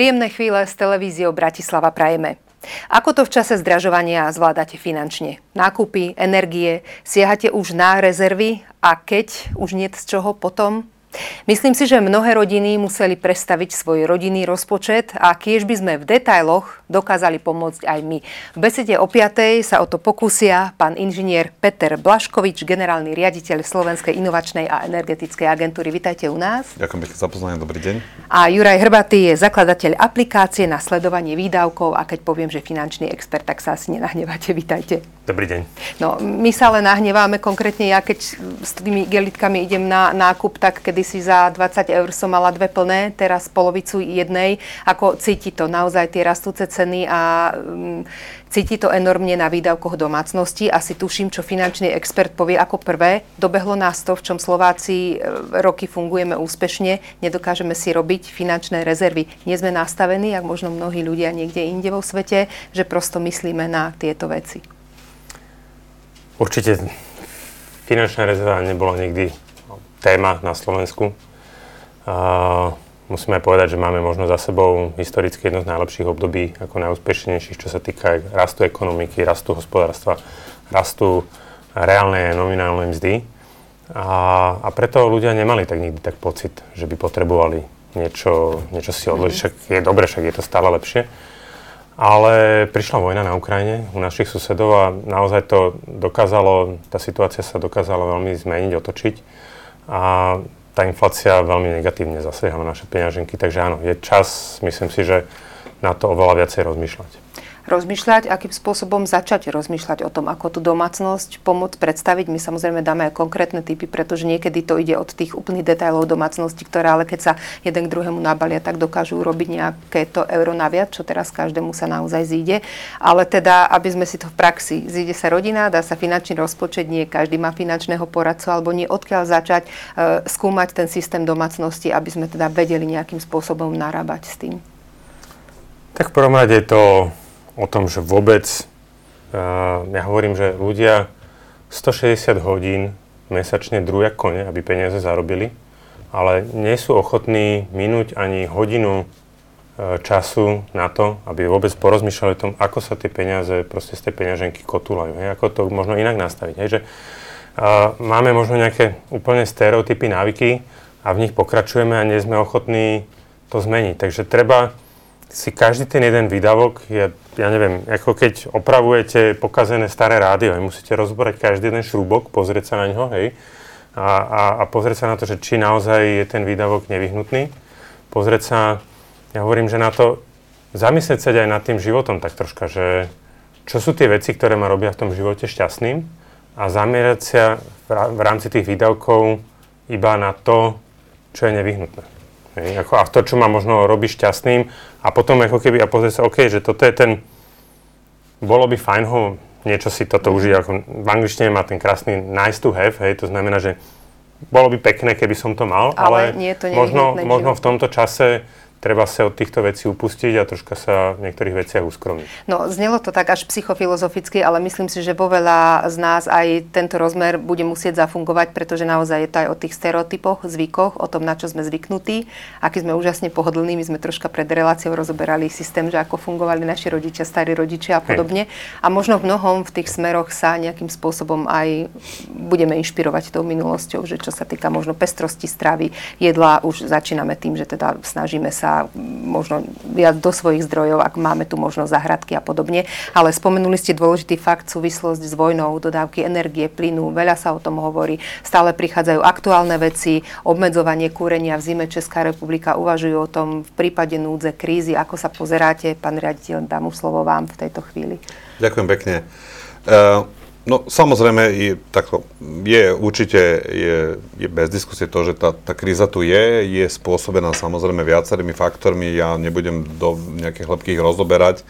Príjemné chvíle s televíziou Bratislava prajeme. Ako to v čase zdražovania zvládate finančne? Nákupy, energie, siahate už na rezervy a keď už nie z čoho potom? Myslím si, že mnohé rodiny museli prestaviť svoj rodinný rozpočet a kiež by sme v detailoch dokázali pomôcť aj my. V besede o 5. sa o to pokúsia pán inžinier Peter Blaškovič, generálny riaditeľ Slovenskej inovačnej a energetickej agentúry. Vítajte u nás. Ďakujem pekne za pozvanie, dobrý deň. A Juraj Hrbatý je zakladateľ aplikácie na sledovanie výdavkov a keď poviem, že finančný expert, tak sa asi nenahnevate. Vítajte. Dobrý deň. No, my sa ale nahneváme konkrétne, ja keď s tými gelitkami idem na nákup, tak kedy si za 20 eur som mala dve plné, teraz polovicu jednej. Ako cíti to naozaj tie rastúce ceny a um, cíti to enormne na výdavkoch domácnosti. Asi tuším, čo finančný expert povie ako prvé. Dobehlo nás to, v čom Slováci e, roky fungujeme úspešne, nedokážeme si robiť finančné rezervy. Nie sme nastavení, ako možno mnohí ľudia niekde inde vo svete, že prosto myslíme na tieto veci. Určite finančná rezerva nebola nikdy téma na Slovensku. A musíme aj povedať, že máme možno za sebou historicky jedno z najlepších období, ako najúspešnejších, čo sa týka rastu ekonomiky, rastu hospodárstva, rastu reálnej nominálnej mzdy. A, a preto ľudia nemali tak nikdy tak pocit, že by potrebovali niečo, niečo si odložiť. Však je dobre, však je to stále lepšie. Ale prišla vojna na Ukrajine u našich susedov a naozaj to dokázalo, tá situácia sa dokázala veľmi zmeniť, otočiť. A tá inflácia veľmi negatívne zasiahla naše peňaženky, takže áno, je čas, myslím si, že na to oveľa viacej rozmýšľať rozmýšľať, akým spôsobom začať rozmýšľať o tom, ako tú domácnosť pomôcť predstaviť. My samozrejme dáme aj konkrétne typy, pretože niekedy to ide od tých úplných detailov domácnosti, ktoré ale keď sa jeden k druhému nabalia, tak dokážu urobiť nejaké to euro naviac, čo teraz každému sa naozaj zíde. Ale teda, aby sme si to v praxi, zíde sa rodina, dá sa finančný rozpočet, nie každý má finančného poradcu, alebo nie odkiaľ začať e, skúmať ten systém domácnosti, aby sme teda vedeli nejakým spôsobom narábať s tým. Tak v prvom rade to o tom, že vôbec, uh, ja hovorím, že ľudia 160 hodín mesačne druja kone, aby peniaze zarobili, ale nie sú ochotní minúť ani hodinu uh, času na to, aby vôbec porozmýšľali o tom, ako sa tie peniaze proste z tej peňaženky kotúľajú, hej, ako to možno inak nastaviť. Hej, že uh, máme možno nejaké úplne stereotypy, návyky a v nich pokračujeme a nie sme ochotní to zmeniť. Takže treba si každý ten jeden výdavok, ja, ja neviem, ako keď opravujete pokazené staré rádio, musíte rozborať každý jeden šrúbok, pozrieť sa na ňo, hej, a, a, a pozrieť sa na to, že či naozaj je ten výdavok nevyhnutný. Pozrieť sa, ja hovorím, že na to, zamyslieť sa aj nad tým životom tak troška, že čo sú tie veci, ktoré ma robia v tom živote šťastným a zamierať sa v rámci tých výdavkov iba na to, čo je nevyhnutné. Hej, ako, a to, čo ma možno robí šťastným a potom ako keby a pozrieť sa, OK, že toto je ten, bolo by fajn ho niečo si toto užiť, ako v angličtine má ten krásny nice to have, hej, to znamená, že bolo by pekné, keby som to mal, ale, ale nie to možno, možno v tomto čase treba sa od týchto vecí upustiť a troška sa v niektorých veciach uskromiť. No, znelo to tak až psychofilozoficky, ale myslím si, že vo veľa z nás aj tento rozmer bude musieť zafungovať, pretože naozaj je to aj o tých stereotypoch, zvykoch, o tom, na čo sme zvyknutí, aký sme úžasne pohodlní. My sme troška pred reláciou rozoberali systém, že ako fungovali naši rodičia, starí rodičia a podobne. Hej. A možno v mnohom v tých smeroch sa nejakým spôsobom aj budeme inšpirovať tou minulosťou, že čo sa týka možno pestrosti stravy, jedla, už začíname tým, že teda snažíme sa možno viac do svojich zdrojov, ak máme tu možnosť zahradky a podobne. Ale spomenuli ste dôležitý fakt, súvislosť s vojnou, dodávky energie, plynu, veľa sa o tom hovorí. Stále prichádzajú aktuálne veci, obmedzovanie kúrenia v zime Česká republika uvažujú o tom v prípade núdze, krízy. Ako sa pozeráte, pán riaditeľ, dám slovo vám v tejto chvíli. Ďakujem pekne. Uh, No samozrejme, je, takto, je určite je, je bez diskusie to, že tá, tá kríza tu je, je spôsobená samozrejme viacerými faktormi, ja nebudem do nejakých hĺbkých rozoberať.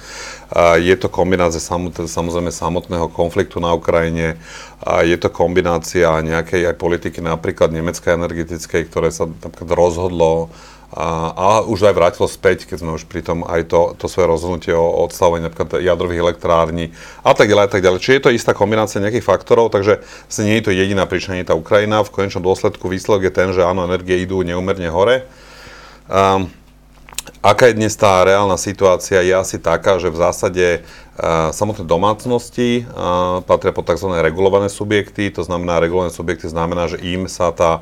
A je to kombinácia samozrejme samotného konfliktu na Ukrajine, a je to kombinácia nejakej aj politiky napríklad nemeckej energetickej, ktoré sa napríklad rozhodlo a, a už aj vrátilo späť, keď sme už pri tom aj to, to svoje rozhodnutie o odstavovaní napríklad jadrových elektrární a tak ďalej a tak ďalej. Čiže je to istá kombinácia nejakých faktorov, takže nie je to jediná príčina, nie tá Ukrajina. V konečnom dôsledku výsledok je ten, že áno, energie idú neumerne hore. Um, Aká je dnes tá reálna situácia? Je asi taká, že v zásade uh, samotné domácnosti uh, patria pod tzv. regulované subjekty. To znamená, regulované subjekty znamená, že im sa tá,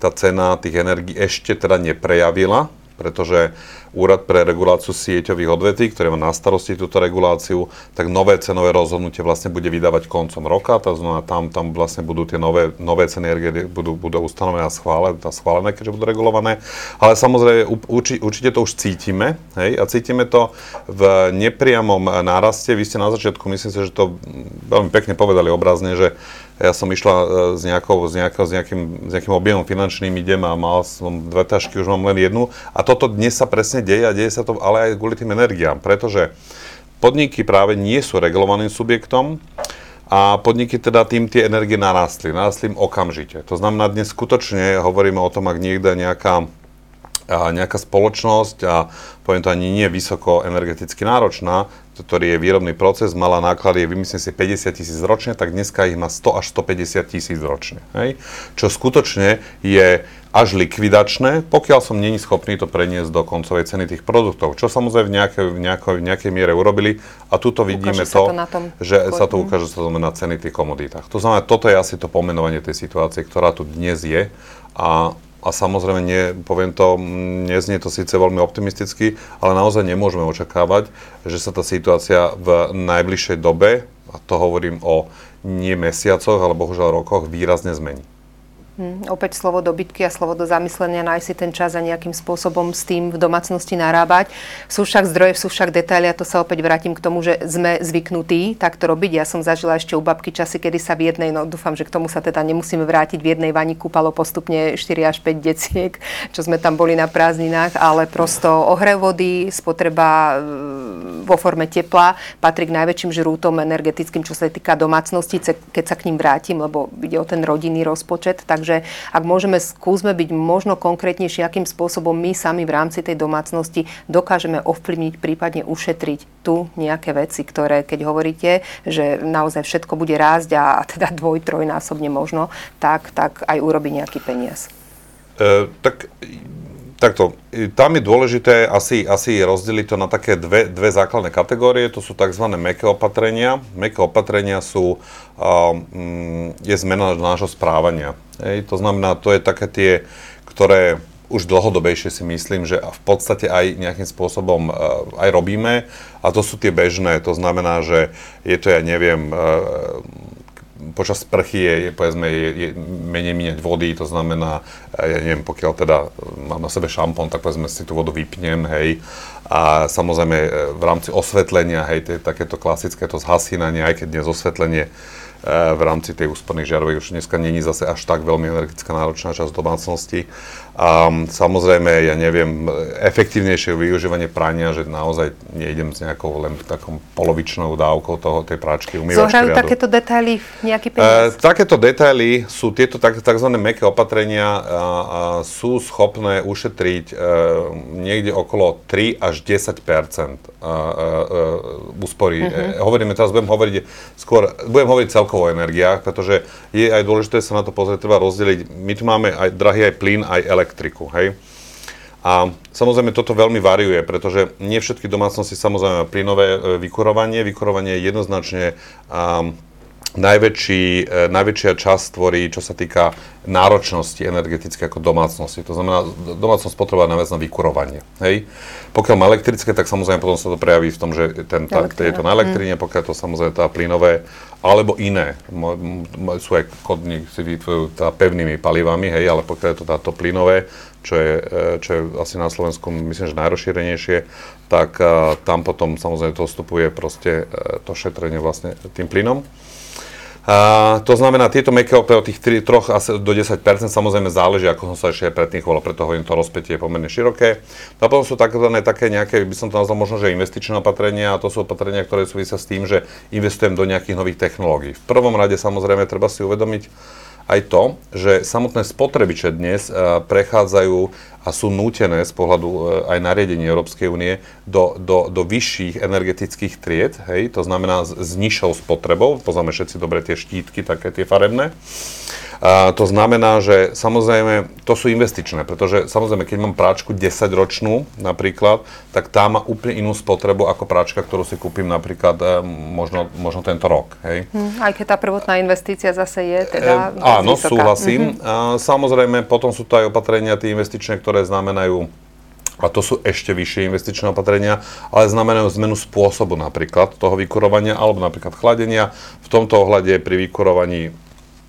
tá cena tých energií ešte teda neprejavila, pretože Úrad pre reguláciu sieťových odvetví, ktorý má na starosti túto reguláciu, tak nové cenové rozhodnutie vlastne bude vydávať koncom roka, to znamená, tam, tam vlastne budú tie nové, nové ceny energie budú, budú ustanovené a schválené, schválené, keďže budú regulované. Ale samozrejme, urči, určite to už cítime, hej, a cítime to v nepriamom náraste. Vy ste na začiatku, myslím si, že to veľmi pekne povedali obrazne, že ja som išla e, s, nejakou, s, nejakou, s, nejakým, s nejakým objemom finančným, idem a mal som dve tašky, už mám len jednu. A toto dnes sa presne deje a deje sa to ale aj kvôli tým energiám, pretože podniky práve nie sú regulovaným subjektom a podniky teda tým tie energie narastli, narastli im okamžite. To znamená, dnes skutočne hovoríme o tom, ak niekde nejaká nejaká spoločnosť a poviem to ani nie vysoko energeticky náročná, ktorý je výrobný proces, mala náklady, vymyslím si 50 tisíc ročne, tak dneska ich má 100 až 150 tisíc ročne. Hej? Čo skutočne je až likvidačné, pokiaľ som není schopný to preniesť do koncovej ceny tých produktov. Čo samozrejme v nejakej, v nejakej, v nejakej miere urobili a tuto vidíme ukáže to, to tom, že sa to ukáže sa to na ceny tých komodítach. To znamená, toto je asi to pomenovanie tej situácie, ktorá tu dnes je a a samozrejme, nie, poviem to, neznie to síce veľmi optimisticky, ale naozaj nemôžeme očakávať, že sa tá situácia v najbližšej dobe, a to hovorím o nie mesiacoch, ale bohužiaľ rokoch, výrazne zmení. Hmm, opäť slovo do bitky a slovo do zamyslenia, nájsť si ten čas a nejakým spôsobom s tým v domácnosti narábať. Sú však zdroje, sú však detaily a to sa opäť vrátim k tomu, že sme zvyknutí takto robiť. Ja som zažila ešte u babky časy, kedy sa v jednej, no dúfam, že k tomu sa teda nemusíme vrátiť, v jednej vani kúpalo postupne 4 až 5 deciek, čo sme tam boli na prázdninách, ale prosto ohrev vody, spotreba e, vo forme tepla patrí k najväčším žrútom energetickým, čo sa týka domácnosti, keď sa k ním vrátim, lebo ide o ten rodinný rozpočet. Takže Takže ak môžeme, skúsme byť možno konkrétnejšie, akým spôsobom my sami v rámci tej domácnosti dokážeme ovplyvniť, prípadne ušetriť tu nejaké veci, ktoré, keď hovoríte, že naozaj všetko bude rásť a, teda dvoj, trojnásobne možno, tak, tak aj urobi nejaký peniaz. E, tak Takto, tam je dôležité asi, asi rozdeliť to na také dve, dve základné kategórie, to sú tzv. meké opatrenia. Meké opatrenia sú, um, je zmena nášho správania. Hej, to znamená, to je také tie, ktoré už dlhodobejšie si myslím, že v podstate aj nejakým spôsobom uh, aj robíme a to sú tie bežné, to znamená, že je to, ja neviem, uh, počas sprchy je, je povedzme, je, je menej míňať vody, to znamená, ja neviem, pokiaľ teda mám na sebe šampón, tak povedzme si tú vodu vypnem, hej. A samozrejme v rámci osvetlenia, hej, to takéto klasické to zhasínanie, aj keď dnes osvetlenie E, v rámci tej úsporných žiarovej už dneska není zase až tak veľmi energetická náročná časť domácnosti. A samozrejme, ja neviem, efektívnejšie využívanie prania, že naozaj nejdem s nejakou len takou polovičnou dávkou toho, tej práčky umývačky. Zohrajú riadu. takéto detaily nejaký peniaz? E, takéto detaily sú tieto tak, tzv. meké opatrenia a, a sú schopné ušetriť e, niekde okolo 3 až 10 a, a, a, úspory. Uh-huh. E, hovoríme teraz, budem hovoriť skôr, budem hovoriť celkom celkovo energiách, pretože je aj dôležité sa na to pozrieť, treba rozdeliť. My tu máme aj drahý aj plyn, aj elektriku, hej. A samozrejme toto veľmi variuje, pretože nie všetky domácnosti samozrejme plynové e, vykurovanie. Vykurovanie je jednoznačne um, najväčší, e, najväčšia časť tvorí, čo sa týka náročnosti energetické ako domácnosti. To znamená, domácnosť potrebuje najviac na vykurovanie. Hej? Pokiaľ má elektrické, tak samozrejme potom sa to prejaví v tom, že ten, tá, je to na elektrine, mm. pokiaľ to samozrejme tá plynové, alebo iné. Sú aj kodní, si vytvorujú tá pevnými palivami, hej, ale pokiaľ je to táto plynové, čo je, e, čo je asi na Slovensku, myslím, že najrozšírenejšie, tak uh, tam potom samozrejme to vstupuje proste to šetrenie vlastne tým plynom. A, to znamená, tieto meké OP od tých 3, 3 asi do 10% samozrejme záleží, ako som sa ešte predtým chvolil, preto hovorím, to rozpätie je pomerne široké. No a potom sú takzvané také nejaké, by som to nazval možno, že investičné opatrenia a to sú opatrenia, ktoré súvisia s tým, že investujem do nejakých nových technológií. V prvom rade samozrejme treba si uvedomiť, aj to, že samotné spotrebiče dnes uh, prechádzajú a sú nútené z pohľadu uh, aj nariadení Európskej únie do, do, do vyšších energetických tried, hej, to znamená s, s nižšou spotrebou, poznáme všetci dobre tie štítky, také tie farebné. A to znamená, že samozrejme to sú investičné, pretože samozrejme, keď mám práčku 10-ročnú napríklad, tak tá má úplne inú spotrebu ako práčka, ktorú si kúpim napríklad e, možno, možno tento rok. Hej. Hm, aj keď tá prvotná investícia zase je teda e, Áno, vysoká. súhlasím. Mm-hmm. A, samozrejme, potom sú to aj opatrenia tie investičné, ktoré znamenajú a to sú ešte vyššie investičné opatrenia, ale znamenajú zmenu spôsobu napríklad toho vykurovania alebo napríklad chladenia. V tomto ohľade pri vykurovaní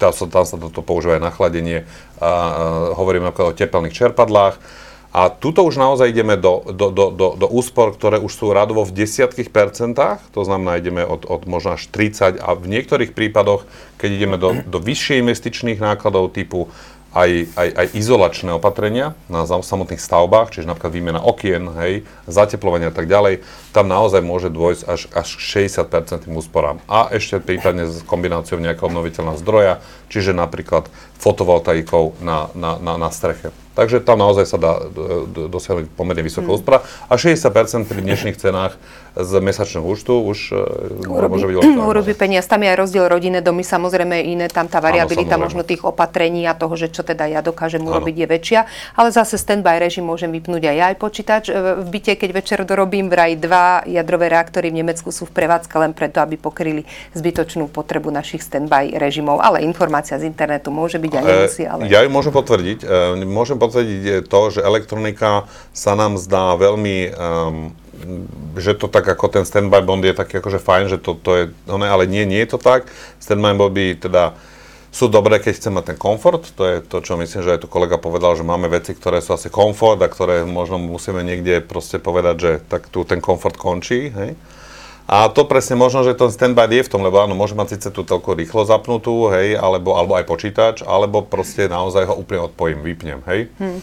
tam sa, tam sa toto používa aj na chladenie, a, a, hovoríme o tepelných čerpadlách. A tuto už naozaj ideme do, do, do, do, do úspor, ktoré už sú radovo v desiatkých percentách, to znamená, ideme od, od možno až 30 a v niektorých prípadoch, keď ideme do, do vyššie investičných nákladov typu aj, aj, aj izolačné opatrenia na samotných stavbách, čiže napríklad výmena okien, hej, zateplovania a tak ďalej, tam naozaj môže dôjsť až, až 60% úsporám. A ešte prípadne s kombináciou nejakého obnoviteľného zdroja, čiže napríklad fotovoltaikou na, na, na, na streche. Takže tam naozaj sa dá dosiahnuť pomerne vysoká hmm. úspora. A 60% pri dnešných cenách z mesačného účtu už e, urobí, môže byť Urobí peniaz. Tam je aj rozdiel rodinné domy, samozrejme iné, tam tá variabilita Áno, možno tých opatrení a toho, že čo teda ja dokážem urobiť je väčšia. Ale zase standby režim môžem vypnúť aj ja aj počítač. E, v byte, keď večer dorobím, vraj dva jadrové reaktory v Nemecku sú v prevádzke len preto, aby pokryli zbytočnú potrebu našich standby režimov. Ale informácia z internetu môže byť aj nemusí. Ale... Ja ju môžem potvrdiť. E, môžem potvrdiť to, že elektronika sa nám zdá veľmi, um, že to tak ako ten standby bond je taký akože fajn, že to, to je, no ne, ale nie, nie je to tak. Standby bondy teda sú dobré, keď chcem mať ten komfort, to je to, čo myslím, že aj tu kolega povedal, že máme veci, ktoré sú asi komfort a ktoré možno musíme niekde proste povedať, že tak tu ten komfort končí, hej. A to presne možno, že ten standby je v tom, lebo áno, môže mať síce tú telku rýchlo zapnutú, hej, alebo, alebo aj počítač, alebo proste naozaj ho úplne odpojím, vypnem, hej. Hmm.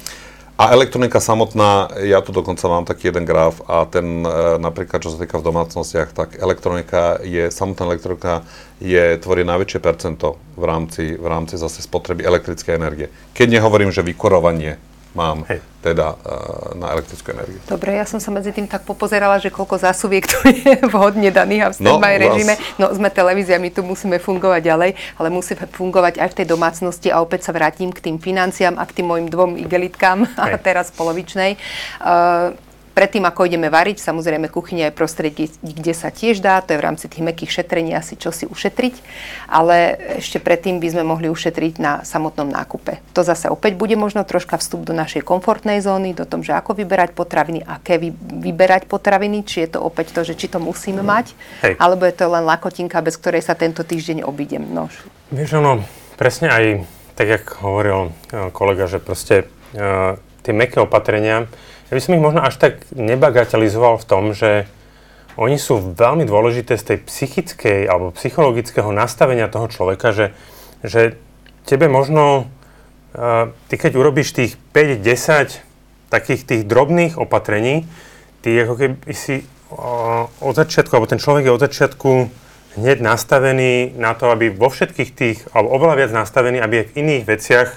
A elektronika samotná, ja tu dokonca mám taký jeden graf a ten e, napríklad, čo sa týka v domácnostiach, tak elektronika je, samotná elektronika je, tvorí najväčšie percento v rámci, v rámci zase spotreby elektrickej energie. Keď nehovorím, že vykurovanie mám Hej. teda uh, na elektrickú energiu. Dobre, ja som sa medzi tým tak popozerala, že koľko zásobiek tu je vhodne daných a v standby no, režime. No sme televízia, my tu musíme fungovať ďalej, ale musíme fungovať aj v tej domácnosti a opäť sa vrátim k tým financiám a k tým mojim dvom igelitkám a teraz polovičnej. Uh, Predtým, ako ideme variť, samozrejme kuchyňa je prostredie, kde sa tiež dá, to je v rámci tých mekých šetrení asi čo si ušetriť, ale ešte predtým by sme mohli ušetriť na samotnom nákupe. To zase opäť bude možno troška vstup do našej komfortnej zóny, do tom, že ako vyberať potraviny, aké vy, vyberať potraviny, či je to opäť to, že či to musíme mať, Hej. alebo je to len lakotinka, bez ktorej sa tento týždeň obídem. No. Vieš, ono, presne aj tak, jak hovoril eh, kolega, že proste uh, tie meké opatrenia, ja by som ich možno až tak nebagatelizoval v tom, že oni sú veľmi dôležité z tej psychickej alebo psychologického nastavenia toho človeka, že, že tebe možno, uh, ty keď urobíš tých 5-10 takých tých drobných opatrení, ty ako keby si uh, od začiatku, alebo ten človek je od začiatku hneď nastavený na to, aby vo všetkých tých, alebo oveľa viac nastavený, aby aj v iných veciach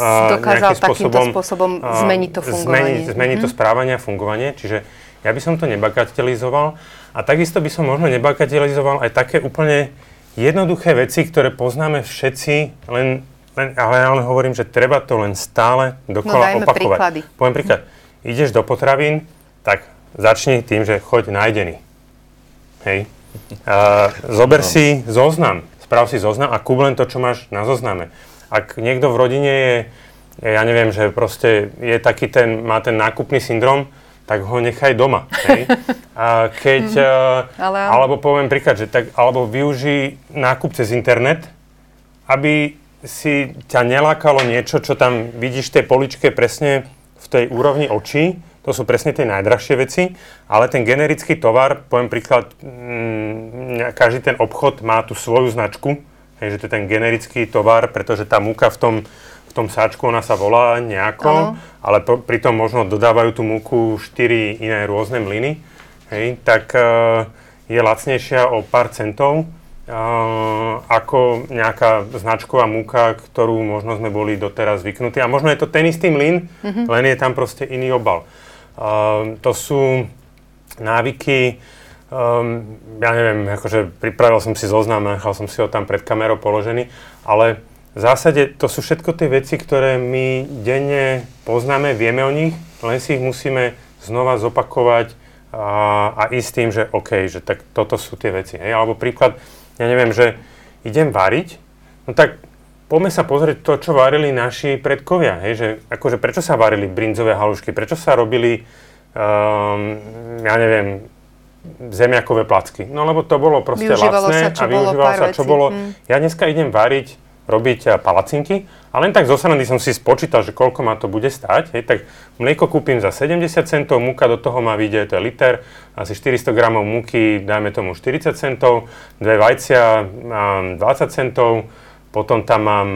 uh, dokázal takýmto spôsobom uh, zmeniť to fungovanie. Zmeniť, zmeniť mm-hmm. to mhm. správanie a fungovanie. Čiže ja by som to nebagatelizoval a takisto by som možno nebagatelizoval aj také úplne jednoduché veci, ktoré poznáme všetci, len, len ale ja len hovorím, že treba to len stále dokola no, opakovať. Príklady. Poviem príklad. Hm. Ideš do potravín, tak začni tým, že choď nájdený. Hej. Zober no. si zoznam, sprav si zoznam a kúp len to, čo máš na zozname. Ak niekto v rodine je, ja neviem, že proste je taký ten, má ten nákupný syndrom, tak ho nechaj doma. Hej? A keď, mm, ale... alebo poviem príklad, že tak, alebo využij nákup cez internet, aby si ťa nelákalo niečo, čo tam vidíš v tej poličke presne v tej úrovni očí, to sú presne tie najdrahšie veci, ale ten generický tovar, poviem príklad, mm, každý ten obchod má tú svoju značku, hej, že to je ten generický tovar, pretože tá múka v tom, v tom sáčku, ona sa volá nejako, ano. ale po, pritom možno dodávajú tú múku 4 iné rôzne mlyny, hej, tak uh, je lacnejšia o pár centov, Uh, ako nejaká značková múka, ktorú možno sme boli doteraz zvyknutí. A možno je to ten istý mlyn, mm-hmm. len je tam proste iný obal. Uh, to sú návyky, um, ja neviem, akože pripravil som si zoznam, nechal som si ho tam pred kamerou položený, ale v zásade to sú všetko tie veci, ktoré my denne poznáme, vieme o nich, len si ich musíme znova zopakovať a, a ísť tým, že OK, že tak toto sú tie veci. Hej? Alebo príklad, ja neviem, že idem variť, no tak poďme sa pozrieť to, čo varili naši predkovia. Hej? Že, akože prečo sa varili brinzové halušky, prečo sa robili, um, ja neviem, zemiakové placky. No lebo to bolo proste Využívalo lacné sa, čo a využívalo sa, čo vecí. bolo. Mm. Ja dneska idem variť, robiť a, palacinky a len tak zo srandy som si spočítal, že koľko ma to bude stáť. Hej, tak mlieko kúpim za 70 centov, múka do toho má vyjde, to je liter, asi 400 gramov múky, dajme tomu 40 centov, dve vajcia mám 20 centov, potom tam mám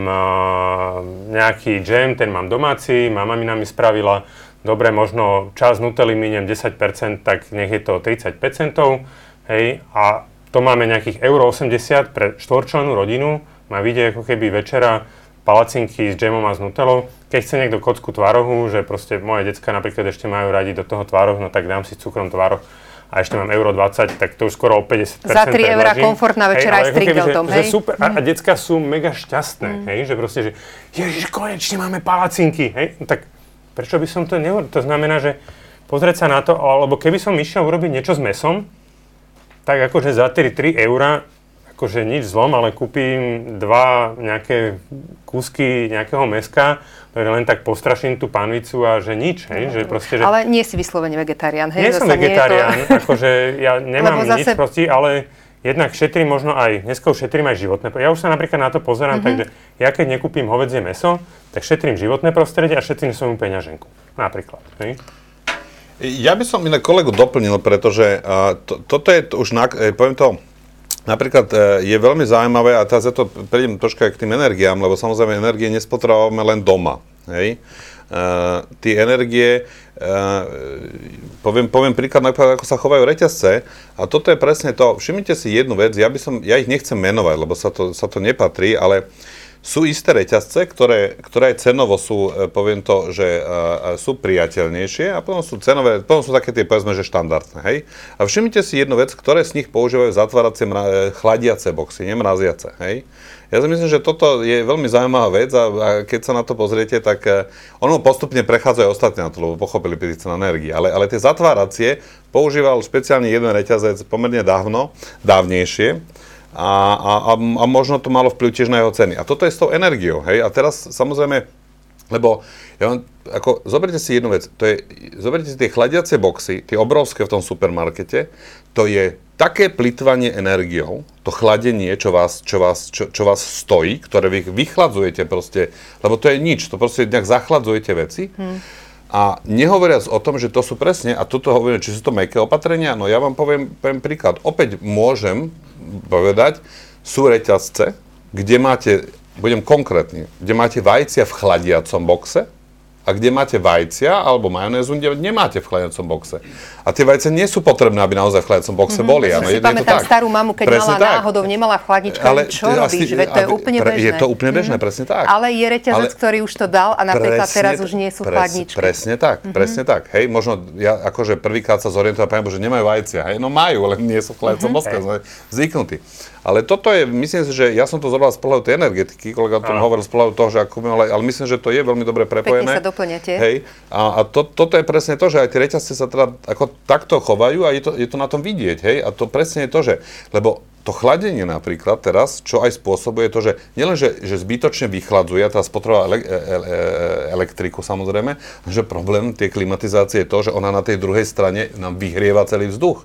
nejaký džem, ten mám domáci, mama mi nám spravila, dobre, možno čas Nutelly miniem 10%, tak nech je to 35 centov, hej, a to máme nejakých euro 80 pre štvorčlenú rodinu, má vidieť ako keby večera palacinky s džemom a s nutelou. Keď chce niekto kocku tvarohu, že proste moje decka napríklad ešte majú radi do toho tvaroh, no tak dám si cukrom tvaroh a ešte mám euro 20, tak to už skoro o 50% Za 3 eurá komfortná večera aj s že, hej? Že super, a, a decka sú mega šťastné, hej, že proste, že ježiš, konečne máme palacinky, hej, no tak prečo by som to neurobil? To znamená, že pozrieť sa na to, alebo keby som išiel urobiť niečo s mesom, tak akože za 3, 3 eurá, akože nič zlom, ale kúpim dva nejaké kúsky nejakého meska, ktoré len tak postraším tú panvicu a že nič, hej, že proste, že... Ale nie si vyslovene vegetarián, hej? nie som vegetarián, to... akože ja nemám Lebo nič zase- proti, ale jednak šetrím možno aj, dneska už šetrím aj životné. Ja už sa napríklad na to pozerám, Mhm. takže ja keď nekúpim hovedzie meso, tak šetrím životné prostredie a šetrím svoju peňaženku. Napríklad. Hej? Ja by som inak kolegu doplnil, pretože uh, to, toto je to už, na, eh, poviem to, napríklad eh, je veľmi zaujímavé, a teraz ja to prejdem troška k tým energiám, lebo samozrejme energie nespotrebávame len doma. Hej? Uh, tie energie, uh, poviem, poviem príklad, napríklad, ako sa chovajú reťazce, a toto je presne to, všimnite si jednu vec, ja, by som, ja ich nechcem menovať, lebo sa to, sa to nepatrí, ale sú isté reťazce, ktoré, ktoré cenovo sú, e, poviem to, že uh, sú priateľnejšie a potom sú cenové, potom sú také tie, povedzme, že štandardné, hej. A všimnite si jednu vec, ktoré z nich používajú zatváracie mra- chladiace boxy, nemraziace, hej. Ja si myslím, že toto je veľmi zaujímavá vec a, a keď sa na to pozriete, tak uh, ono postupne prechádzajú aj ostatní na to, lebo pochopili pri cena energii. Ale, ale tie zatváracie používal špeciálne jeden reťazec pomerne dávno, dávnejšie, a, a, a, a možno to malo vplyv tiež na jeho ceny. A toto je s tou energiou, hej? A teraz samozrejme, lebo ja vám, ako, zoberte si jednu vec, to je, zoberte si tie chladiace boxy, tie obrovské v tom supermarkete, to je také plitvanie energiou, to chladenie, čo vás, čo vás, čo, čo vás stojí, ktoré vy vychladzujete proste, lebo to je nič, to proste nejak zachladzujete veci. Hmm. A nehovoriac o tom, že to sú presne, a toto hovorím, či sú to meké opatrenia, no ja vám poviem, poviem príklad. Opäť môžem povedať, sú reťazce, kde máte, budem konkrétny, kde máte vajcia v chladiacom boxe a kde máte vajcia alebo majonézu, kde nemáte v chladiacom boxe. A tie vajcia nie sú potrebné, aby naozaj v chladiacom boxe boli. Ja áno, si je- je pamätám tak. starú mamu, keď Presne mala tak. náhodou, nemala v chladničke, čo ty robíš, veď to je úplne pre- bežné. Je to úplne bežné, presne tak. Ale je reťazec, Ale- ktorý už to dal a napríklad teraz už nie sú pres- chladničky. Presne tak, presne tak. Hej, možno ja akože prvýkrát sa zorientujem, že nemajú vajcia. Hej, no majú, len nie sú v chladicom boske, sme zvyknutí. Ale toto je, myslím si, že ja som to zobral z pohľadu tej energetiky, kolega o tom hovoril z pohľadu toho, že ako ale, ale myslím, že to je veľmi dobre prepojené. sa doplňate. Hej, a, a to, toto je presne to, že aj tie reťazce sa teda ako takto chovajú a je to, je to na tom vidieť, hej, a to presne je to, že, lebo to chladenie napríklad teraz, čo aj spôsobuje to, že nielen, že, že zbytočne vychladzuje, tá spotreba ele, e, e, elektriku samozrejme, že problém tej klimatizácie je to, že ona na tej druhej strane nám vyhrieva celý vzduch.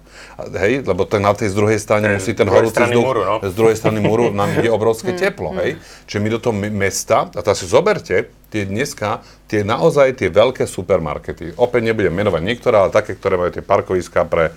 Hej, lebo ten, na tej z druhej strane Ten musí ten horúci vzduch, múru, no. z druhej strany múru nám ide obrovské teplo, hej. Čiže my do toho me- mesta, a teraz si zoberte, tie dneska, tie naozaj tie veľké supermarkety, opäť nebudem menovať niektoré, ale také, ktoré majú tie parkoviská pre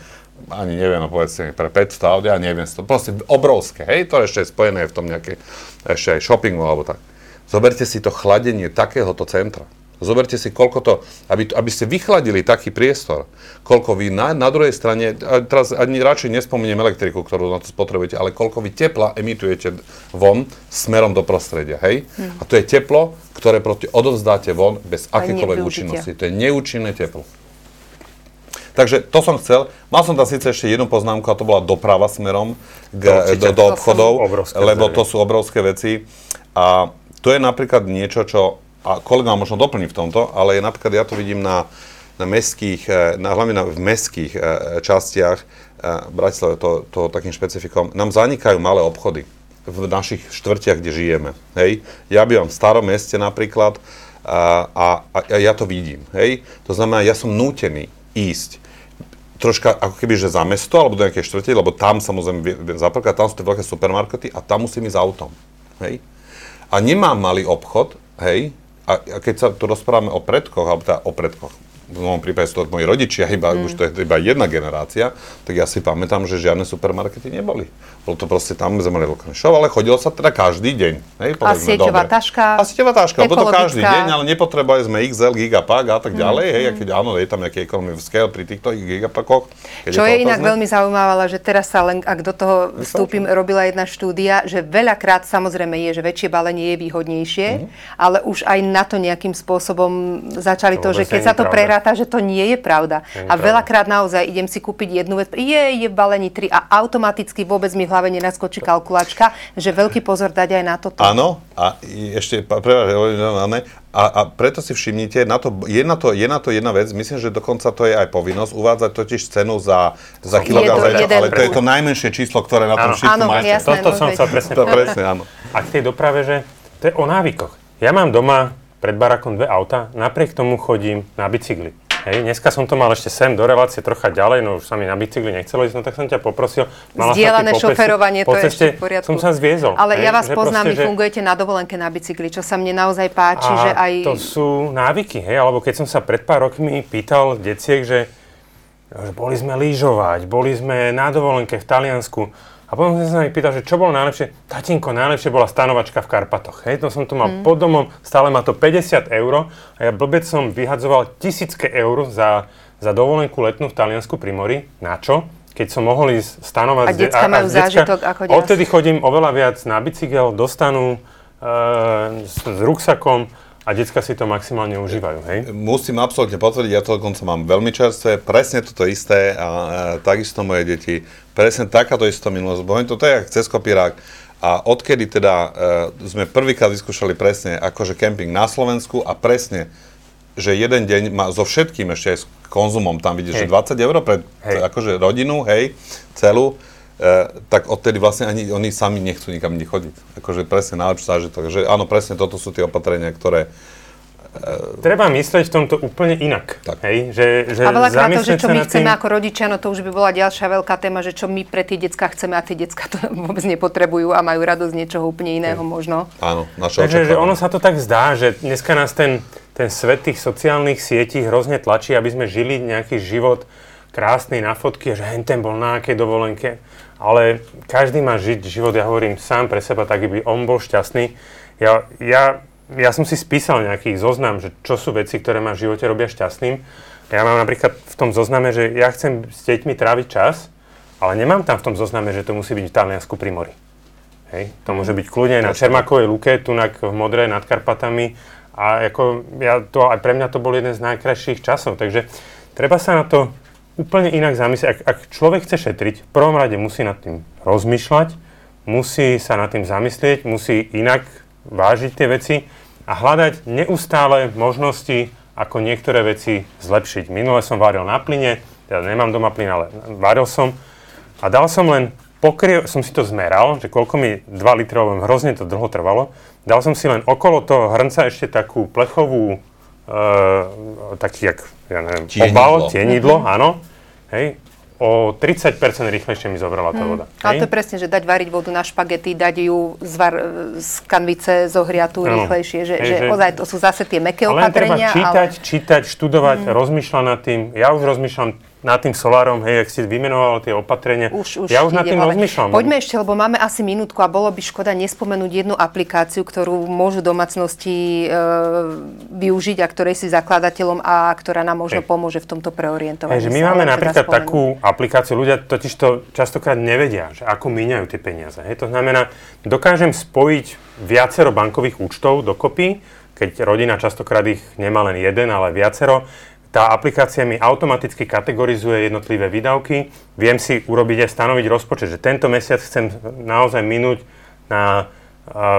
ani neviem, no povedzte, pre 500 aut, ja neviem, to proste obrovské, hej, to ešte je spojené v tom nejaké, ešte aj shoppingu alebo tak. Zoberte si to chladenie takéhoto centra. Zoberte si, koľko to, aby, aby ste vychladili taký priestor, koľko vy na, na druhej strane, a teraz ani radšej nespomeniem elektriku, ktorú na to spotrebujete, ale koľko vy tepla emitujete von smerom do prostredia, hej? A to je teplo, ktoré proti odovzdáte von bez akékoľvek účinnosti. To je neúčinné teplo. Takže to som chcel. Mal som tam síce ešte jednu poznámku a to bola doprava smerom k, To do, do To obchodov, obrovské lebo to sú obrovské veci. A to je napríklad niečo, čo, a kolega možno doplní v tomto, ale je napríklad, ja to vidím na, na mestských, e, na, hlavne na, v mestských e, častiach, e, Bratislave to, to takým špecifikom, nám zanikajú malé obchody v našich štvrtiach, kde žijeme. Hej? Ja bývam v starom meste napríklad a, a, a ja to vidím. Hej? To znamená, ja som nútený ísť troška ako keby, že za mesto, alebo do nejakej štvrte, lebo tam samozrejme zaprkať, tam sú tie veľké supermarkety a tam musím ísť autom. Hej? A nemám malý obchod, hej, a, a keď sa tu rozprávame o predkoch, alebo teda o predkoch, v mojom prípade sú to moji rodičia, iba, mm. už to je iba jedna generácia, tak ja si pamätám, že žiadne supermarkety neboli. Bolo to proste tam, sme mali lokálny show, ale chodilo sa teda každý deň. Hej, a sieťová dobre. taška. A sieťová taška, lebo to každý deň, ale nepotrebovali sme XL, Gigapack a tak ďalej. Mm. Hej, keď áno, je tam nejaký economy scale pri týchto Gigapackoch. Čo je, je inak veľmi zaujímavé, že teraz sa len, ak do toho vstúpim, robila jedna štúdia, že veľakrát samozrejme je, že väčšie balenie je výhodnejšie, mm. ale už aj na to nejakým spôsobom začali to, to že keď sa to prerá ráta, že to nie je pravda. Nie a veľakrát naozaj idem si kúpiť jednu vec, je, je v balení 3 a automaticky vôbec mi v hlave nenaskočí kalkulačka, že veľký pozor dať aj na toto. Áno, a ešte, a, a preto si všimnite, na to, je, na to, je na to jedna vec, myslím, že dokonca to je aj povinnosť, uvádzať totiž cenu za, za kilogram, ale to je to najmenšie číslo, ktoré na tom šípku máte. Jasné, Toto som chcel presne to presne, áno. A k tej doprave, že to je o návykoch. Ja mám doma pred barakom dve auta, napriek tomu chodím na bicykli. Hej, dneska som to mal ešte sem do relácie trocha ďalej, no už sa mi na bicykli nechcelo ísť, no tak som ťa poprosil. Zdieľané šoferovanie, to je ešte v poriadku. som sa zviezol. Ale hej, ja vás poznám, vy že... fungujete na dovolenke na bicykli, čo sa mne naozaj páči, a že aj... to sú návyky, hej, alebo keď som sa pred pár rokmi pýtal deciek, že, že boli sme lyžovať, boli sme na dovolenke v Taliansku, a potom som sa mi pýtal, že čo bolo najlepšie. Tatinko, najlepšie bola stanovačka v Karpatoch. Hej, to som tu mal mm. pod domom, stále má to 50 eur a ja blbec som vyhadzoval tisícky eur za, za dovolenku letnú v Taliansku pri mori. Na čo? Keď som mohol ísť stanovať... A detská majú a, zážitok ako ďalší. Odtedy chodím oveľa viac na bicykel, dostanú e, s, s ruksakom a detská si to maximálne užívajú, hej? Musím absolútne potvrdiť, ja to dokonca mám veľmi čerstvé, presne toto isté a e, takisto moje deti, presne takáto istá minulosť, bo to je jak cez kopírák. A odkedy teda e, sme prvýkrát vyskúšali presne akože kemping na Slovensku a presne, že jeden deň má so všetkým ešte aj s konzumom, tam vidíš, hej. že 20 eur pre hej. akože rodinu, hej, celú, tak odtedy vlastne ani oni sami nechcú nikam chodiť. Akože presne najlepší zážitok. Že áno, presne toto sú tie opatrenia, ktoré e, Treba myslieť v tomto úplne inak. Tak. Hej? Že, že a veľakrát to, že čo my chceme tým... ako rodičia, no to už by bola ďalšia veľká téma, že čo my pre tie decka chceme a tie decka to vôbec nepotrebujú a majú radosť z niečoho úplne iného hej. možno. Áno, naše Takže že ono sa to tak zdá, že dneska nás ten, ten svet tých sociálnych sietí hrozne tlačí, aby sme žili nejaký život krásny na fotky, že hen ten bol na akej dovolenke ale každý má žiť život, ja hovorím sám pre seba, tak by on bol šťastný. Ja, ja, ja som si spísal nejaký zoznam, že čo sú veci, ktoré ma v živote robia šťastným. Ja mám napríklad v tom zozname, že ja chcem s deťmi tráviť čas, ale nemám tam v tom zozname, že to musí byť v Taliansku pri mori. Hej. To môže byť kľudne na Čermakovej luke, tunak v Modrej nad Karpatami. A ako ja to, aj pre mňa to bol jeden z najkrajších časov. Takže treba sa na to úplne inak zamyslieť. Ak, ak človek chce šetriť, v prvom rade musí nad tým rozmýšľať, musí sa nad tým zamyslieť, musí inak vážiť tie veci a hľadať neustále možnosti, ako niektoré veci zlepšiť. Minule som varil na plyne, teda nemám doma plyn, ale varil som a dal som len pokrie, som si to zmeral, že koľko mi 2 litrov, hrozne to dlho trvalo, dal som si len okolo toho hrnca ešte takú plechovú, taký, jak, ja neviem, tienidlo. obal, tienidlo, mm-hmm. áno, Hej, o 30% rýchlejšie mi zobrala tá hmm. voda. Hmm. Ale to je presne, že dať variť vodu na špagety, dať ju zvar, z kanvice zohriatú ano. rýchlejšie, že, Hej, že, že ozaj to sú zase tie meké opatrenia. Ale treba čítať, ale... čítať, študovať, hmm. rozmýšľať nad tým. Ja už rozmýšľam nad tým solárom, hej, ak si vymenoval tie opatrenia. Už, už ja už nad tým rozmýšľam. Poďme ešte, lebo máme asi minútku a bolo by škoda nespomenúť jednu aplikáciu, ktorú môžu domácnosti e, využiť a ktorej si zakladateľom a ktorá nám možno hej. pomôže v tomto preorientovaní. Hej, že my máme napríklad spomenúť. takú aplikáciu, ľudia totiž to častokrát nevedia, že ako míňajú tie peniaze. Hej. To znamená, dokážem spojiť viacero bankových účtov dokopy, keď rodina častokrát ich nemá len jeden, ale viacero tá aplikácia mi automaticky kategorizuje jednotlivé výdavky. Viem si urobiť aj stanoviť rozpočet, že tento mesiac chcem naozaj minúť na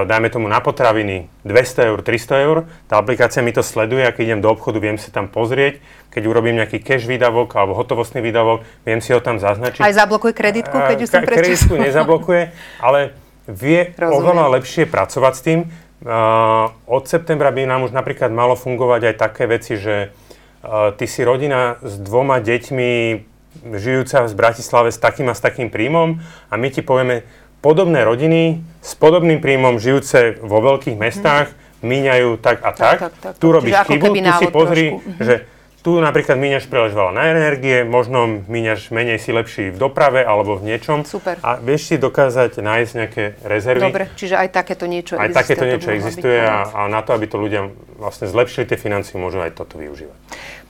dajme tomu na potraviny 200 eur, 300 eur, tá aplikácia mi to sleduje a keď idem do obchodu, viem si tam pozrieť, keď urobím nejaký cash výdavok alebo hotovostný výdavok, viem si ho tam zaznačiť. Aj zablokuje kreditku, keď už som prečísla? Kreditku nezablokuje, ale vie Rozumiem. oveľa lepšie pracovať s tým. Uh, od septembra by nám už napríklad malo fungovať aj také veci, že ty si rodina s dvoma deťmi žijúca v Bratislave s takým a s takým príjmom a my ti povieme, podobné rodiny s podobným príjmom žijúce vo veľkých mestách mm. míňajú tak a tak. tak, tak, tak tu robíš chybu, tu si pozri, trošku. Mhm. že tu napríklad míňaš príliš veľa na energie, možno míňaš menej si lepší v doprave alebo v niečom. Super. A vieš si dokázať nájsť nejaké rezervy. Dobre, čiže aj takéto niečo aj existuje. Aj takéto niečo existuje a, a na to, aby to ľudia vlastne zlepšili tie financie, môžu aj toto využívať.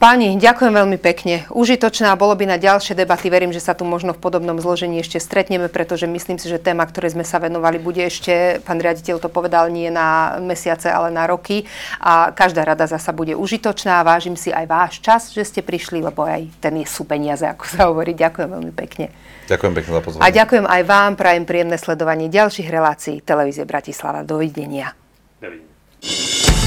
Páni, ďakujem veľmi pekne. Užitočná bolo by na ďalšie debaty. Verím, že sa tu možno v podobnom zložení ešte stretneme, pretože myslím si, že téma, ktoré sme sa venovali, bude ešte, pán riaditeľ to povedal, nie na mesiace, ale na roky. A každá rada zasa bude užitočná. Vážim si aj váš čas, že ste prišli, lebo aj ten je sú peniaze, ako sa hovorí. Ďakujem veľmi pekne. Ďakujem pekne za pozornosť. A ďakujem aj vám, prajem príjemné sledovanie ďalších relácií televízie Bratislava. Dovidenia. Dovidenia.